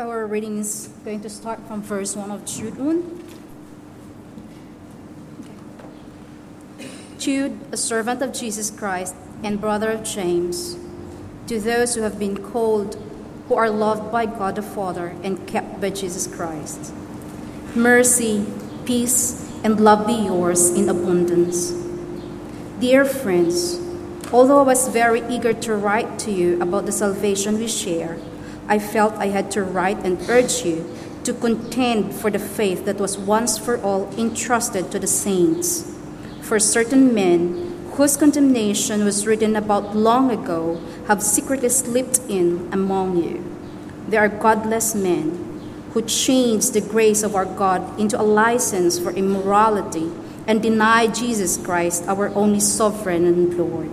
Our reading is going to start from verse 1 of Jude 1. Jude, a servant of Jesus Christ and brother of James, to those who have been called, who are loved by God the Father and kept by Jesus Christ. Mercy, peace, and love be yours in abundance. Dear friends, although I was very eager to write to you about the salvation we share, I felt I had to write and urge you to contend for the faith that was once for all entrusted to the saints. For certain men, whose condemnation was written about long ago, have secretly slipped in among you. They are godless men who changed the grace of our God into a license for immorality and deny Jesus Christ, our only sovereign and Lord.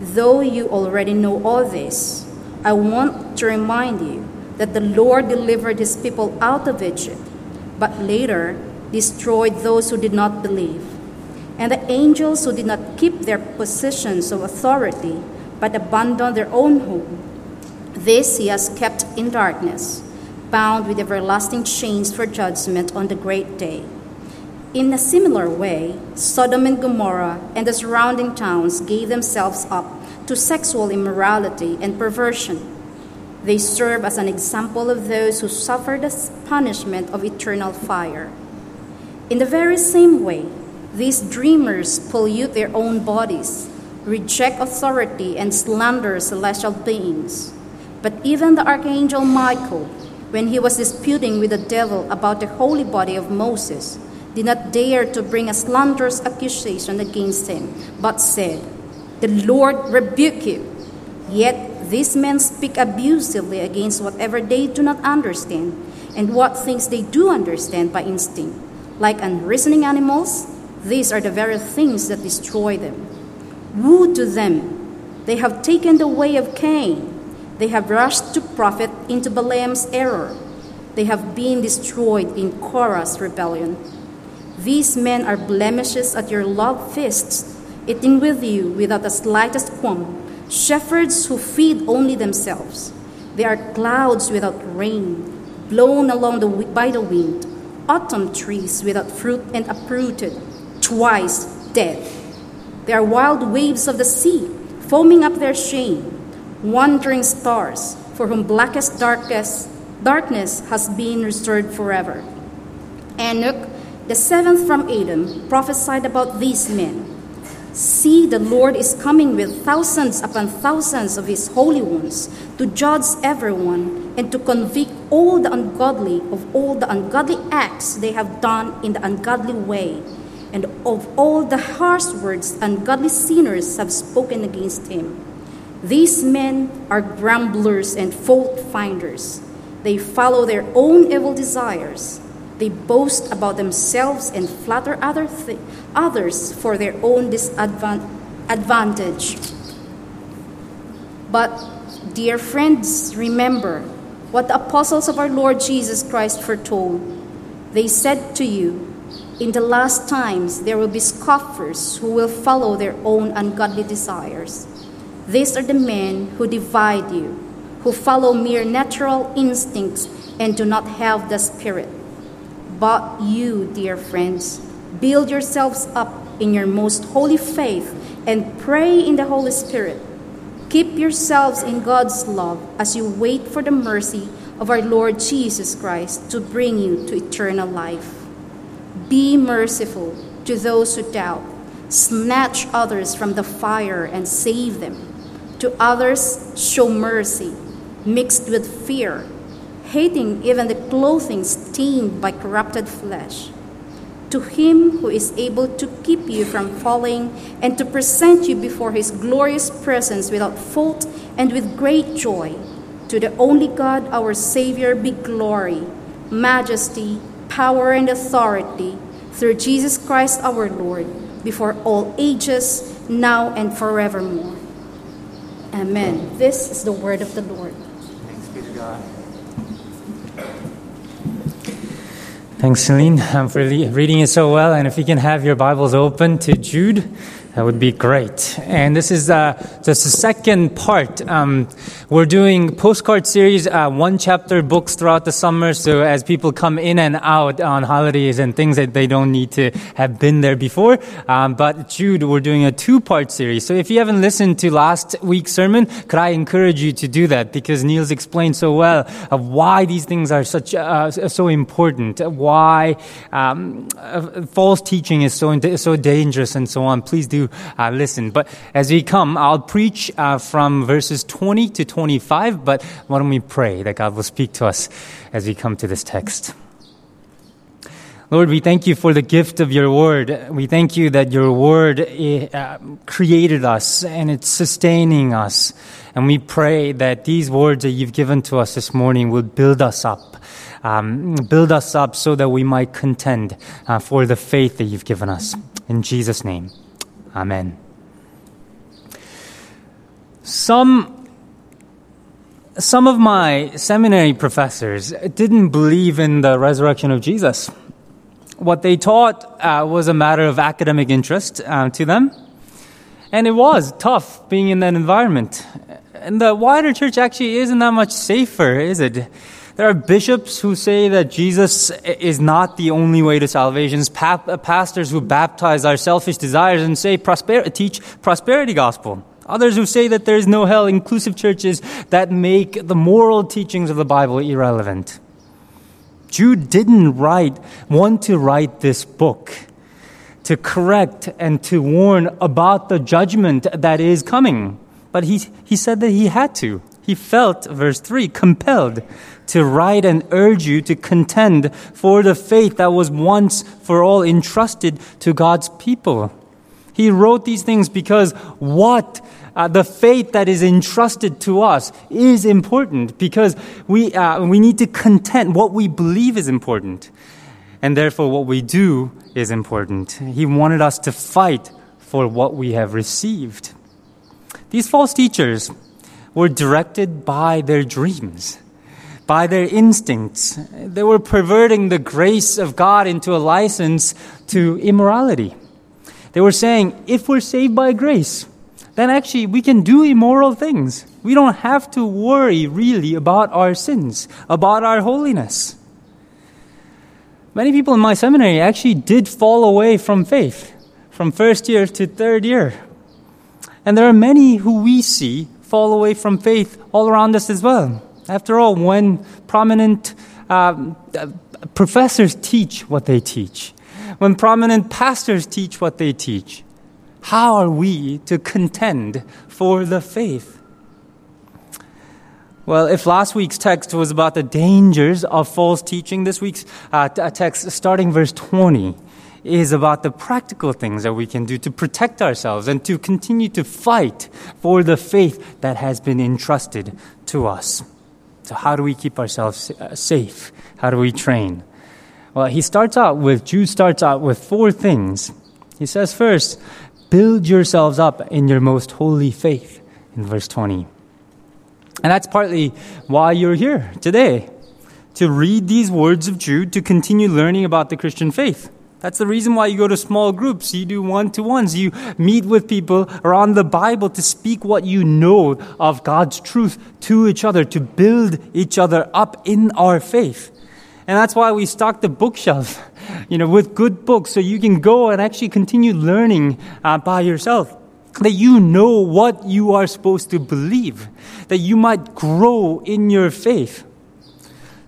Though you already know all this, I want to remind you that the Lord delivered his people out of Egypt, but later destroyed those who did not believe. And the angels who did not keep their positions of authority, but abandoned their own home, this he has kept in darkness, bound with everlasting chains for judgment on the great day. In a similar way, Sodom and Gomorrah and the surrounding towns gave themselves up to sexual immorality and perversion. They serve as an example of those who suffer the punishment of eternal fire. In the very same way, these dreamers pollute their own bodies, reject authority, and slander celestial beings. But even the archangel Michael, when he was disputing with the devil about the holy body of Moses, did not dare to bring a slanderous accusation against him, but said, The Lord rebuke you. Yet these men speak abusively against whatever they do not understand, and what things they do understand by instinct. Like unreasoning animals, these are the very things that destroy them. Woe to them! They have taken the way of Cain. They have rushed to profit into Balaam's error. They have been destroyed in Korah's rebellion. These men are blemishes at your love feasts, eating with you without the slightest qualm, shepherds who feed only themselves. They are clouds without rain, blown along the, by the wind, autumn trees without fruit and uprooted, twice dead. They are wild waves of the sea, foaming up their shame, wandering stars, for whom blackest darkest darkness has been restored forever. Enoch, the seventh from Adam, prophesied about these men. See, the Lord is coming with thousands upon thousands of his holy ones to judge everyone and to convict all the ungodly of all the ungodly acts they have done in the ungodly way, and of all the harsh words ungodly sinners have spoken against him. These men are grumblers and fault finders. They follow their own evil desires. They boast about themselves and flatter other th- others for their own disadvantage. But, dear friends, remember what the apostles of our Lord Jesus Christ foretold. They said to you, In the last times there will be scoffers who will follow their own ungodly desires. These are the men who divide you, who follow mere natural instincts and do not have the Spirit. But you, dear friends, build yourselves up in your most holy faith and pray in the Holy Spirit. Keep yourselves in God's love as you wait for the mercy of our Lord Jesus Christ to bring you to eternal life. Be merciful to those who doubt. Snatch others from the fire and save them. To others, show mercy, mixed with fear, hating even the clothing stained by corrupted flesh. To him who is able to keep you from falling and to present you before his glorious presence without fault and with great joy, to the only God, our Savior, be glory, majesty, power, and authority through Jesus Christ our Lord, before all ages, now and forevermore. Amen. This is the word of the Lord. Thanks be to God. Thanks, Celine, for le- reading it so well. And if you can have your Bibles open to Jude That would be great. And this is uh, just the second part. Um, we're doing postcard series, uh, one chapter books throughout the summer. So as people come in and out on holidays and things that they don't need to have been there before. Um, but Jude, we're doing a two part series. So if you haven't listened to last week's sermon, could I encourage you to do that? Because Niels explained so well of why these things are such uh, so important, why um, uh, false teaching is so so dangerous, and so on. Please do uh, listen. But as we come, I'll preach uh, from verses 20 to 25. But why don't we pray that God will speak to us as we come to this text? Lord, we thank you for the gift of your word. We thank you that your word uh, created us and it's sustaining us. And we pray that these words that you've given to us this morning will build us up. Um, build us up so that we might contend uh, for the faith that you've given us. In Jesus' name. Amen. Some some of my seminary professors didn't believe in the resurrection of Jesus. What they taught uh, was a matter of academic interest uh, to them. And it was tough being in that environment. And the wider church actually isn't that much safer, is it? There are bishops who say that Jesus is not the only way to salvation. Pastors who baptize our selfish desires and say prosper- teach prosperity gospel. Others who say that there is no hell, inclusive churches that make the moral teachings of the Bible irrelevant. Jude didn't write, want to write this book to correct and to warn about the judgment that is coming. But he, he said that he had to. He felt, verse 3, compelled to write and urge you to contend for the faith that was once for all entrusted to God's people. He wrote these things because what uh, the faith that is entrusted to us is important because we, uh, we need to contend what we believe is important. And therefore, what we do is important. He wanted us to fight for what we have received. These false teachers were directed by their dreams by their instincts. They were perverting the grace of God into a license to immorality. They were saying, if we're saved by grace, then actually we can do immoral things. We don't have to worry really about our sins, about our holiness. Many people in my seminary actually did fall away from faith from first year to third year. And there are many who we see fall away from faith all around us as well. After all, when prominent um, uh, professors teach what they teach, when prominent pastors teach what they teach, how are we to contend for the faith? Well, if last week's text was about the dangers of false teaching, this week's uh, text, starting verse 20, is about the practical things that we can do to protect ourselves and to continue to fight for the faith that has been entrusted to us. So, how do we keep ourselves uh, safe? How do we train? Well, he starts out with, Jude starts out with four things. He says, first, build yourselves up in your most holy faith, in verse 20. And that's partly why you're here today, to read these words of Jude, to continue learning about the Christian faith. That's the reason why you go to small groups. You do one to ones. You meet with people around the Bible to speak what you know of God's truth to each other, to build each other up in our faith. And that's why we stock the bookshelf, you know, with good books so you can go and actually continue learning uh, by yourself. That you know what you are supposed to believe. That you might grow in your faith.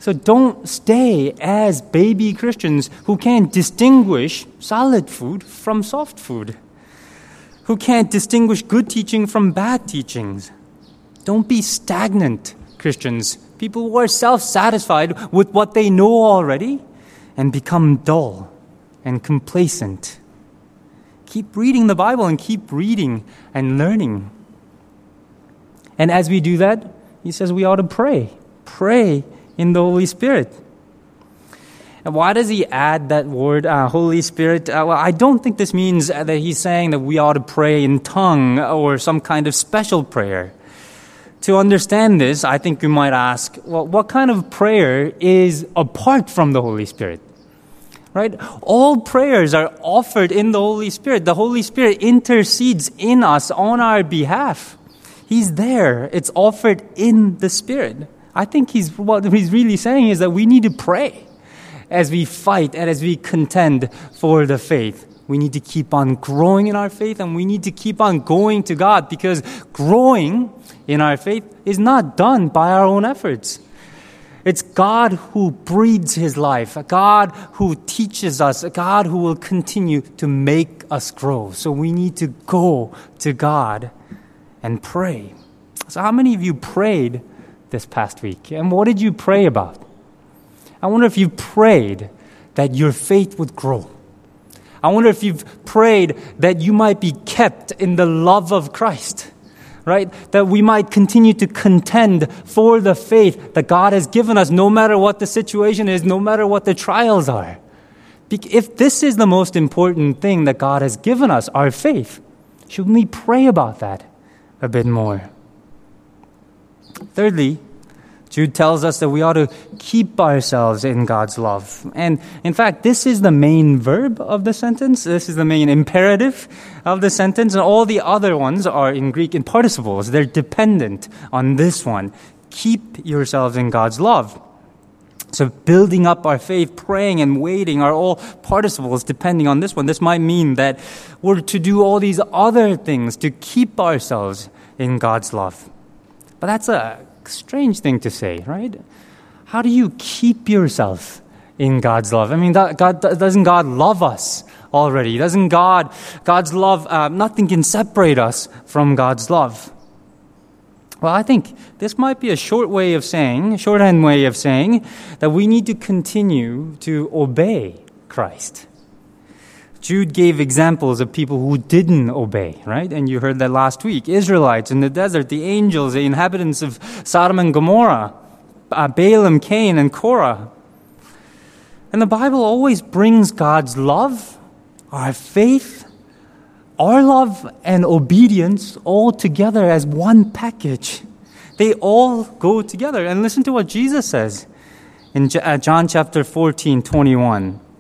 So don't stay as baby Christians who can't distinguish solid food from soft food, who can't distinguish good teaching from bad teachings. Don't be stagnant Christians, people who are self satisfied with what they know already and become dull and complacent. Keep reading the Bible and keep reading and learning. And as we do that, he says we ought to pray. Pray in the Holy Spirit. And why does he add that word, uh, Holy Spirit? Uh, well, I don't think this means that he's saying that we ought to pray in tongue or some kind of special prayer. To understand this, I think you might ask, well, what kind of prayer is apart from the Holy Spirit? right? All prayers are offered in the Holy Spirit. The Holy Spirit intercedes in us on our behalf. He's there. It's offered in the Spirit. I think he's, what he's really saying is that we need to pray as we fight and as we contend for the faith. We need to keep on growing in our faith and we need to keep on going to God because growing in our faith is not done by our own efforts. It's God who breathes his life, a God who teaches us, a God who will continue to make us grow. So we need to go to God and pray. So, how many of you prayed this past week? And what did you pray about? I wonder if you prayed that your faith would grow. I wonder if you've prayed that you might be kept in the love of Christ, right? That we might continue to contend for the faith that God has given us, no matter what the situation is, no matter what the trials are. If this is the most important thing that God has given us, our faith, shouldn't we pray about that a bit more? Thirdly, Jude tells us that we ought to keep ourselves in God's love. And in fact, this is the main verb of the sentence. This is the main imperative of the sentence. And all the other ones are in Greek in participles. They're dependent on this one. Keep yourselves in God's love. So building up our faith, praying and waiting are all participles depending on this one. This might mean that we're to do all these other things to keep ourselves in God's love. But that's a strange thing to say, right? How do you keep yourself in God's love? I mean, God, doesn't God love us already? Doesn't God, God's love, uh, nothing can separate us from God's love? Well, I think this might be a short way of saying, shorthand way of saying, that we need to continue to obey Christ. Jude gave examples of people who didn't obey, right? And you heard that last week. Israelites in the desert, the angels, the inhabitants of Sodom and Gomorrah, uh, Balaam, Cain, and Korah. And the Bible always brings God's love, our faith, our love, and obedience all together as one package. They all go together. And listen to what Jesus says in uh, John chapter 14, 21.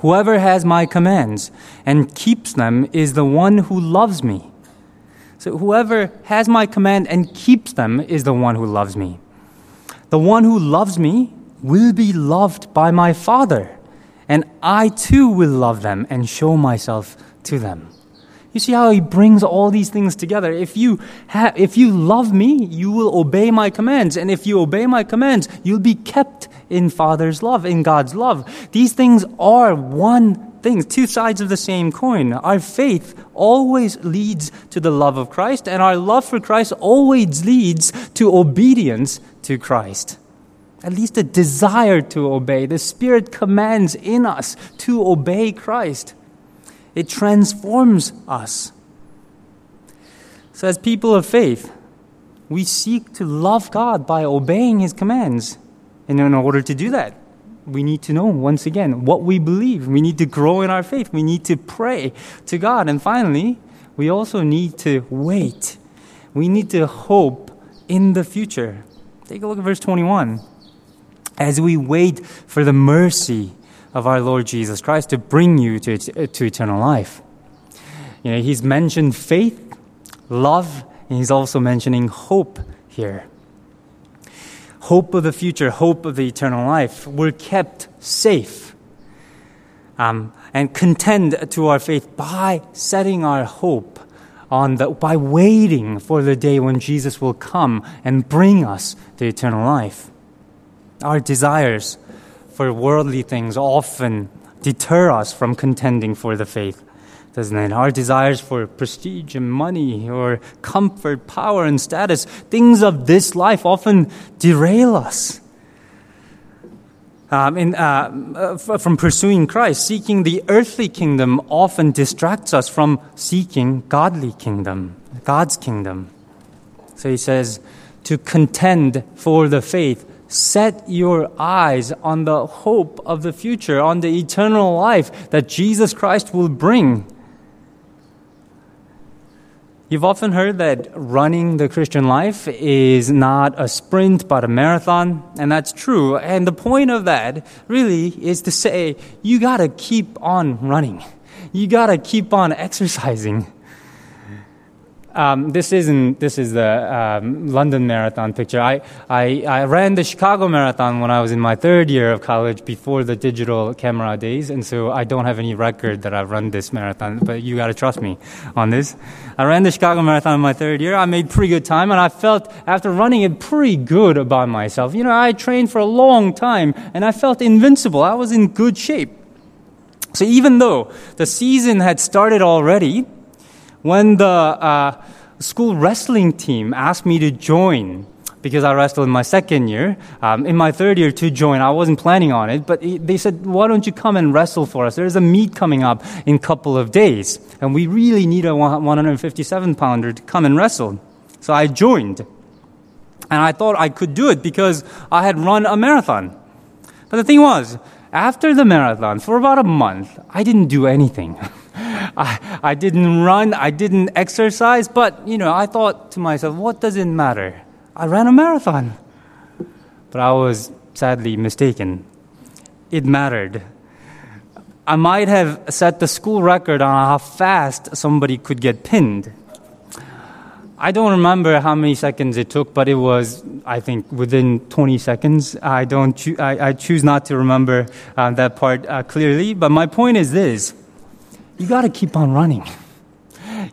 Whoever has my commands and keeps them is the one who loves me. So whoever has my command and keeps them is the one who loves me. The one who loves me will be loved by my Father, and I too will love them and show myself to them. You see how he brings all these things together. If you, ha- if you love me, you will obey my commands. And if you obey my commands, you'll be kept in Father's love, in God's love. These things are one thing, two sides of the same coin. Our faith always leads to the love of Christ, and our love for Christ always leads to obedience to Christ. At least a desire to obey. The Spirit commands in us to obey Christ. It transforms us. So, as people of faith, we seek to love God by obeying His commands. And in order to do that, we need to know, once again, what we believe. We need to grow in our faith. We need to pray to God. And finally, we also need to wait. We need to hope in the future. Take a look at verse 21. As we wait for the mercy of our Lord Jesus Christ to bring you to, to eternal life. You know, he's mentioned faith, love, and he's also mentioning hope here hope of the future, hope of the eternal life. We're kept safe um, and contend to our faith by setting our hope on the, by waiting for the day when Jesus will come and bring us the eternal life. Our desires for worldly things often deter us from contending for the faith doesn't it? Our desires for prestige and money or comfort, power, and status, things of this life often derail us. Um, in, uh, from pursuing Christ, seeking the earthly kingdom often distracts us from seeking godly kingdom, God's kingdom. So he says, to contend for the faith, set your eyes on the hope of the future, on the eternal life that Jesus Christ will bring You've often heard that running the Christian life is not a sprint but a marathon, and that's true. And the point of that really is to say you gotta keep on running. You gotta keep on exercising. Um, this isn't. This is the um, London Marathon picture. I, I, I ran the Chicago Marathon when I was in my third year of college before the digital camera days, and so I don't have any record that I've run this marathon. But you got to trust me on this. I ran the Chicago Marathon in my third year. I made pretty good time, and I felt after running it pretty good about myself. You know, I trained for a long time, and I felt invincible. I was in good shape. So even though the season had started already when the uh, school wrestling team asked me to join, because I wrestled in my second year, um, in my third year to join, I wasn't planning on it, but they said, why don't you come and wrestle for us? There's a meet coming up in a couple of days, and we really need a 157 pounder to come and wrestle. So I joined. And I thought I could do it because I had run a marathon. But the thing was, after the marathon, for about a month, I didn't do anything. I, I didn't run, I didn't exercise, but, you know, I thought to myself, what does it matter? I ran a marathon. But I was sadly mistaken. It mattered. I might have set the school record on how fast somebody could get pinned. I don't remember how many seconds it took, but it was, I think, within 20 seconds. I don't, choo- I, I, choose not to remember uh, that part uh, clearly. But my point is this: you got to keep on running.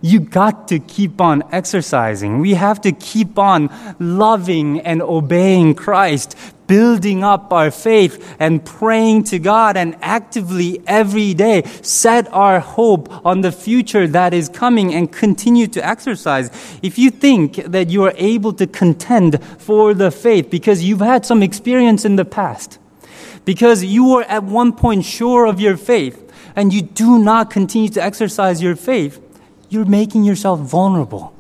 You got to keep on exercising. We have to keep on loving and obeying Christ, building up our faith and praying to God and actively every day set our hope on the future that is coming and continue to exercise. If you think that you are able to contend for the faith because you've had some experience in the past, because you were at one point sure of your faith, and you do not continue to exercise your faith, you're making yourself vulnerable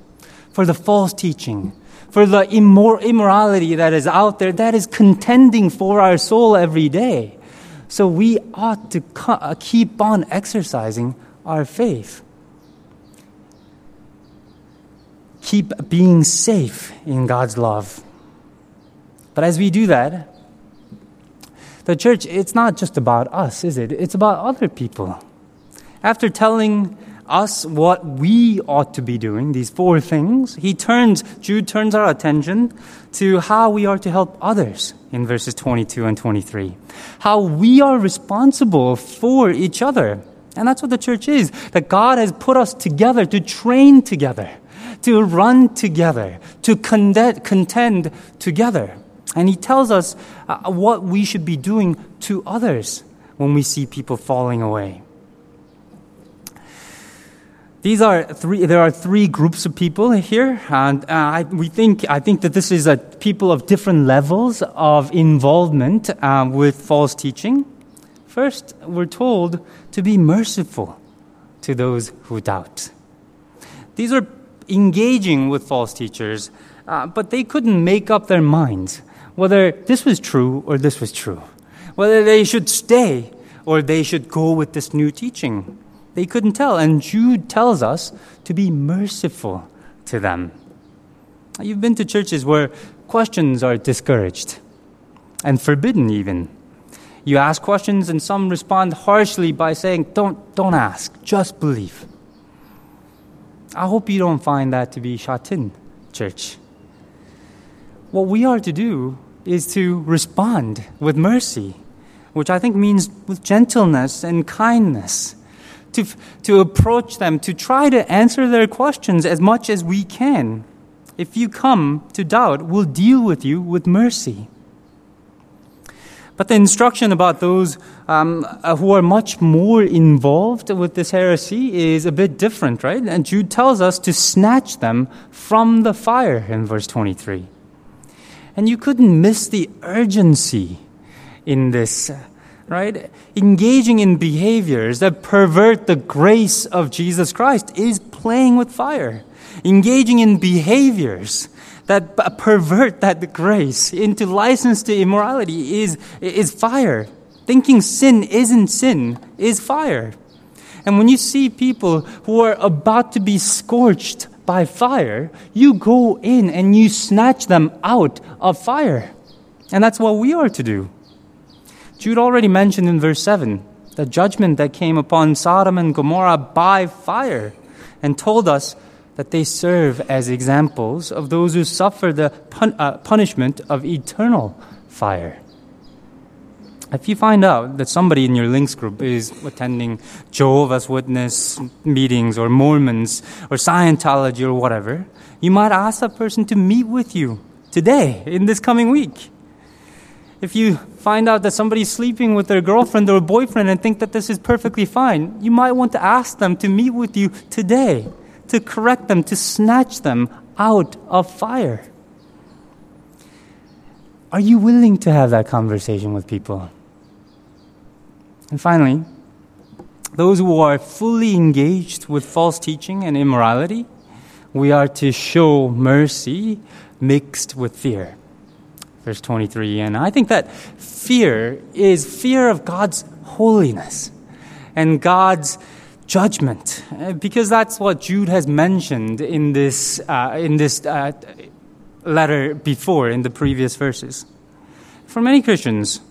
for the false teaching, for the immor- immorality that is out there that is contending for our soul every day. So we ought to co- uh, keep on exercising our faith. Keep being safe in God's love. But as we do that, the church, it's not just about us, is it? It's about other people. After telling us what we ought to be doing, these four things, he turns, Jude turns our attention to how we are to help others in verses 22 and 23. How we are responsible for each other. And that's what the church is that God has put us together to train together, to run together, to contend together. And he tells us uh, what we should be doing to others when we see people falling away. These are three, there are three groups of people here, and uh, I, we think, I think that this is a people of different levels of involvement uh, with false teaching. First, we're told to be merciful to those who doubt. These are engaging with false teachers, uh, but they couldn't make up their minds whether this was true or this was true, whether they should stay or they should go with this new teaching. They couldn't tell. And Jude tells us to be merciful to them. You've been to churches where questions are discouraged and forbidden, even. You ask questions, and some respond harshly by saying, Don't, don't ask, just believe. I hope you don't find that to be Shatin church. What we are to do is to respond with mercy, which I think means with gentleness and kindness. To, to approach them, to try to answer their questions as much as we can. If you come to doubt, we'll deal with you with mercy. But the instruction about those um, uh, who are much more involved with this heresy is a bit different, right? And Jude tells us to snatch them from the fire in verse 23. And you couldn't miss the urgency in this, right? Engaging in behaviors that pervert the grace of Jesus Christ is playing with fire. Engaging in behaviors that pervert that grace into license to immorality is, is fire. Thinking sin isn't sin is fire. And when you see people who are about to be scorched by fire, you go in and you snatch them out of fire. And that's what we are to do. Jude already mentioned in verse 7 the judgment that came upon Sodom and Gomorrah by fire and told us that they serve as examples of those who suffer the pun- uh, punishment of eternal fire. If you find out that somebody in your links group is attending Jehovah's Witness meetings or Mormons or Scientology or whatever, you might ask that person to meet with you today, in this coming week. If you find out that somebody's sleeping with their girlfriend or boyfriend and think that this is perfectly fine, you might want to ask them to meet with you today, to correct them, to snatch them out of fire. Are you willing to have that conversation with people? And finally, those who are fully engaged with false teaching and immorality, we are to show mercy mixed with fear. Verse 23. And I think that fear is fear of God's holiness and God's judgment, uh, because that's what Jude has mentioned in this, uh, in this uh, letter before, in the previous verses. For many Christians,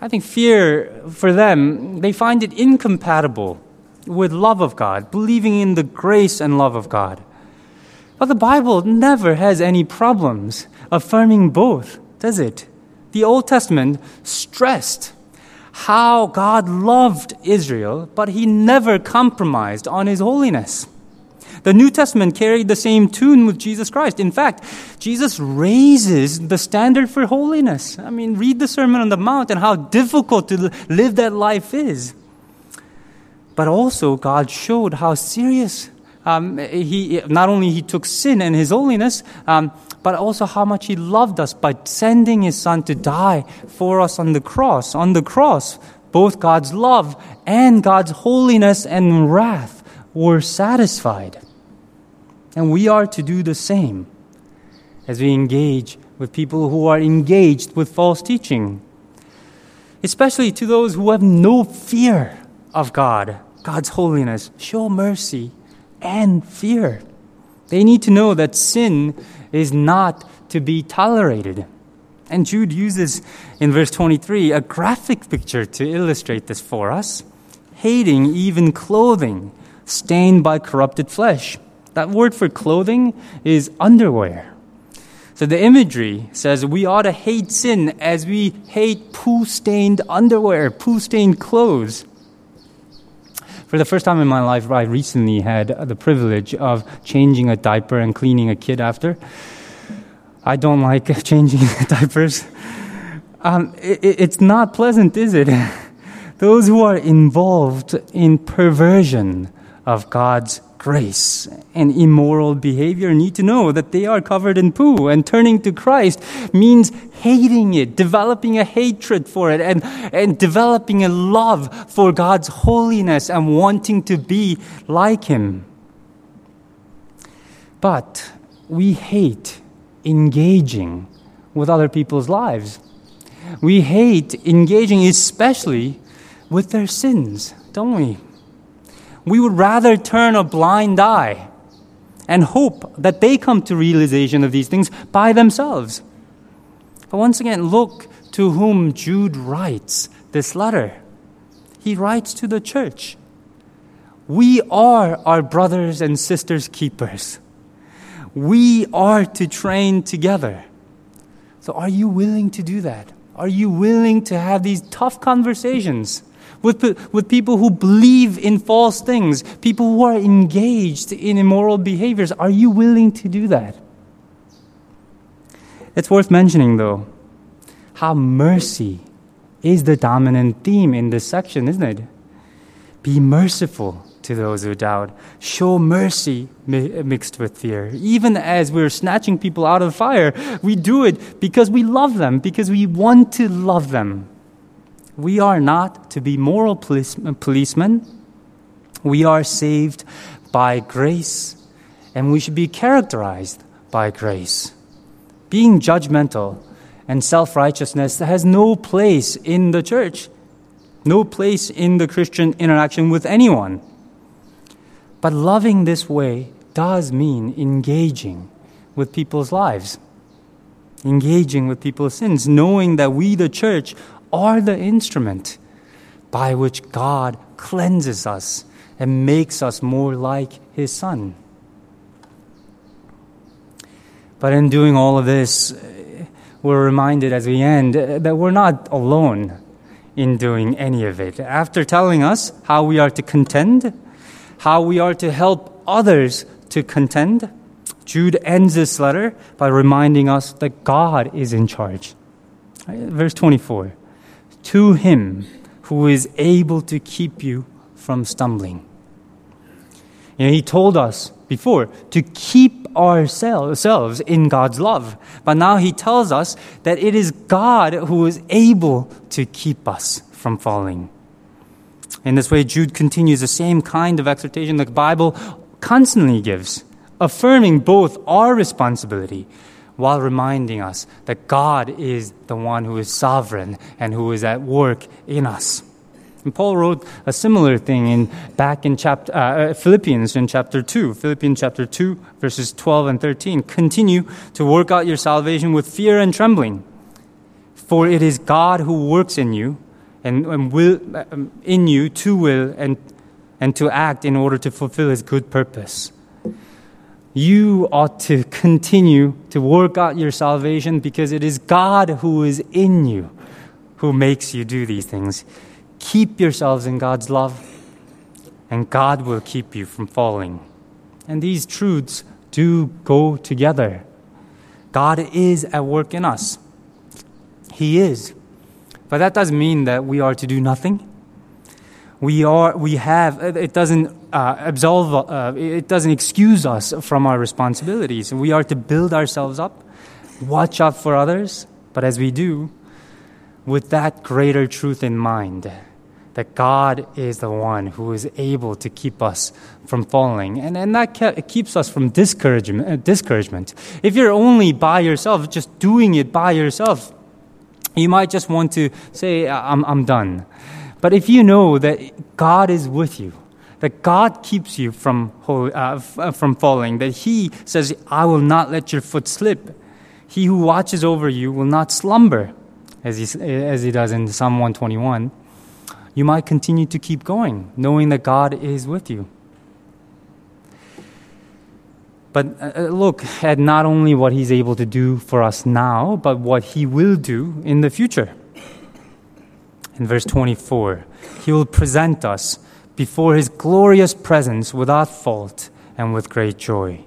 I think fear for them, they find it incompatible with love of God, believing in the grace and love of God. But the Bible never has any problems affirming both, does it? The Old Testament stressed how God loved Israel, but he never compromised on his holiness. The New Testament carried the same tune with Jesus Christ. In fact, Jesus raises the standard for holiness. I mean, read the Sermon on the Mount and how difficult to live that life is. But also, God showed how serious um, he not only he took sin and his holiness, um, but also how much he loved us by sending his son to die for us on the cross. On the cross, both God's love and God's holiness and wrath were satisfied. And we are to do the same as we engage with people who are engaged with false teaching, especially to those who have no fear of God, God's holiness. Show mercy and fear. They need to know that sin is not to be tolerated. And Jude uses in verse 23 a graphic picture to illustrate this for us hating even clothing stained by corrupted flesh. That word for clothing is underwear. So the imagery says we ought to hate sin as we hate poo stained underwear, poo stained clothes. For the first time in my life, I recently had the privilege of changing a diaper and cleaning a kid after. I don't like changing diapers. Um, it, it's not pleasant, is it? Those who are involved in perversion of God's grace and immoral behavior need to know that they are covered in poo. And turning to Christ means hating it, developing a hatred for it, and, and developing a love for God's holiness and wanting to be like Him. But we hate engaging with other people's lives. We hate engaging, especially with their sins, don't we? We would rather turn a blind eye and hope that they come to realization of these things by themselves. But once again, look to whom Jude writes this letter. He writes to the church. We are our brothers and sisters' keepers. We are to train together. So, are you willing to do that? Are you willing to have these tough conversations? With, with people who believe in false things, people who are engaged in immoral behaviors. Are you willing to do that? It's worth mentioning, though, how mercy is the dominant theme in this section, isn't it? Be merciful to those who doubt. Show mercy mixed with fear. Even as we're snatching people out of fire, we do it because we love them, because we want to love them. We are not to be moral police, policemen. We are saved by grace, and we should be characterized by grace. Being judgmental and self righteousness has no place in the church, no place in the Christian interaction with anyone. But loving this way does mean engaging with people's lives, engaging with people's sins, knowing that we, the church, are the instrument by which God cleanses us and makes us more like His Son. But in doing all of this, we're reminded as we end that we're not alone in doing any of it. After telling us how we are to contend, how we are to help others to contend, Jude ends this letter by reminding us that God is in charge. Verse 24 To him who is able to keep you from stumbling. You know, he told us before to keep ourselves in God's love. But now he tells us that it is God who is able to keep us from falling. In this way, Jude continues the same kind of exhortation the Bible constantly gives, affirming both our responsibility while reminding us that God is the one who is sovereign and who is at work in us. And Paul wrote a similar thing in back in chapter uh, uh Philippians in chapter 2, Philippians chapter 2 verses 12 and 13. Continue to work out your salvation with fear and trembling. For it is God who works in you and, and will um, in you to will and and to act in order to fulfill his good purpose. You ought to continue to work out your salvation because it is God who is in you who makes you do these things. Keep yourselves in God's love, and God will keep you from falling. And these truths do go together. God is at work in us. He is. But that doesn't mean that we are to do nothing. We are, we have, it doesn't uh, absolve, uh, it doesn't excuse us from our responsibilities. We are to build ourselves up, watch out for others, but as we do, with that greater truth in mind, that God is the one who is able to keep us from falling. And, and that ke- keeps us from discouragement, uh, discouragement. If you're only by yourself, just doing it by yourself, you might just want to say, I'm, I'm done. But if you know that God is with you, that God keeps you from, uh, uh, from falling, that He says, I will not let your foot slip. He who watches over you will not slumber, as he, as he does in Psalm 121 you might continue to keep going, knowing that God is with you. But uh, uh, look at not only what He's able to do for us now, but what He will do in the future. In verse 24, He will present us before His glorious presence without fault and with great joy.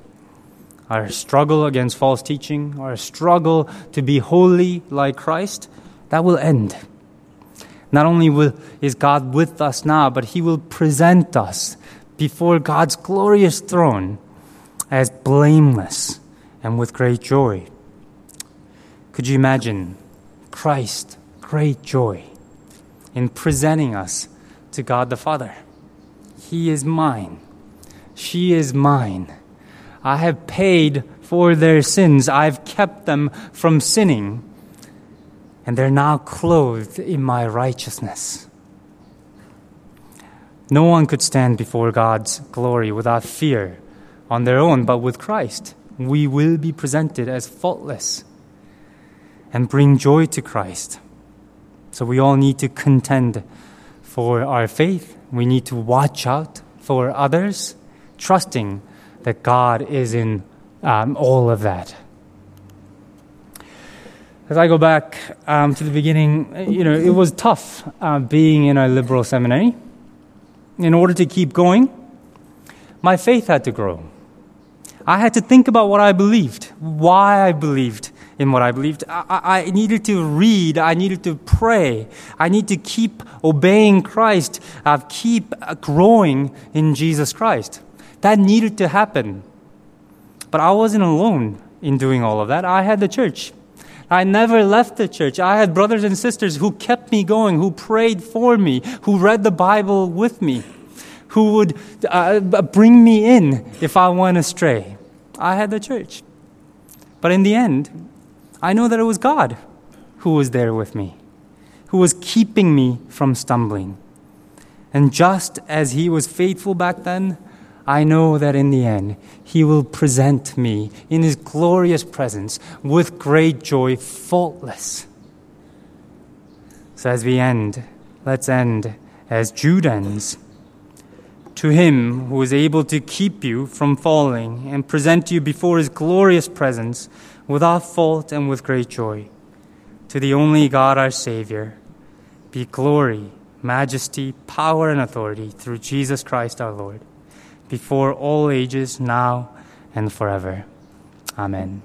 Our struggle against false teaching, our struggle to be holy like Christ, that will end. Not only will, is God with us now, but He will present us before God's glorious throne as blameless and with great joy. Could you imagine Christ, great joy, in presenting us to God the Father? He is mine. She is mine. I have paid for their sins. I've kept them from sinning and they're now clothed in my righteousness. No one could stand before God's glory without fear on their own, but with Christ, we will be presented as faultless and bring joy to Christ. So we all need to contend for our faith. We need to watch out for others, trusting that God is in um, all of that. As I go back um, to the beginning, you know, it was tough uh, being in a liberal seminary. In order to keep going, my faith had to grow. I had to think about what I believed, why I believed in what I believed. I, I needed to read, I needed to pray, I need to keep obeying Christ, uh, keep uh, growing in Jesus Christ. That needed to happen. But I wasn't alone in doing all of that. I had the church. I never left the church. I had brothers and sisters who kept me going, who prayed for me, who read the Bible with me, who would uh, bring me in if I went astray. I had the church. But in the end, I know that it was God who was there with me, who was keeping me from stumbling. And just as He was faithful back then, I know that in the end, He will present me in His glorious presence with great joy, faultless. So as we end, let's end as Jude ends. To Him who is able to keep you from falling and present you before His glorious presence without fault and with great joy. To the only God our Savior, be glory, majesty, power, and authority through Jesus Christ our Lord, before all ages, now and forever. Amen.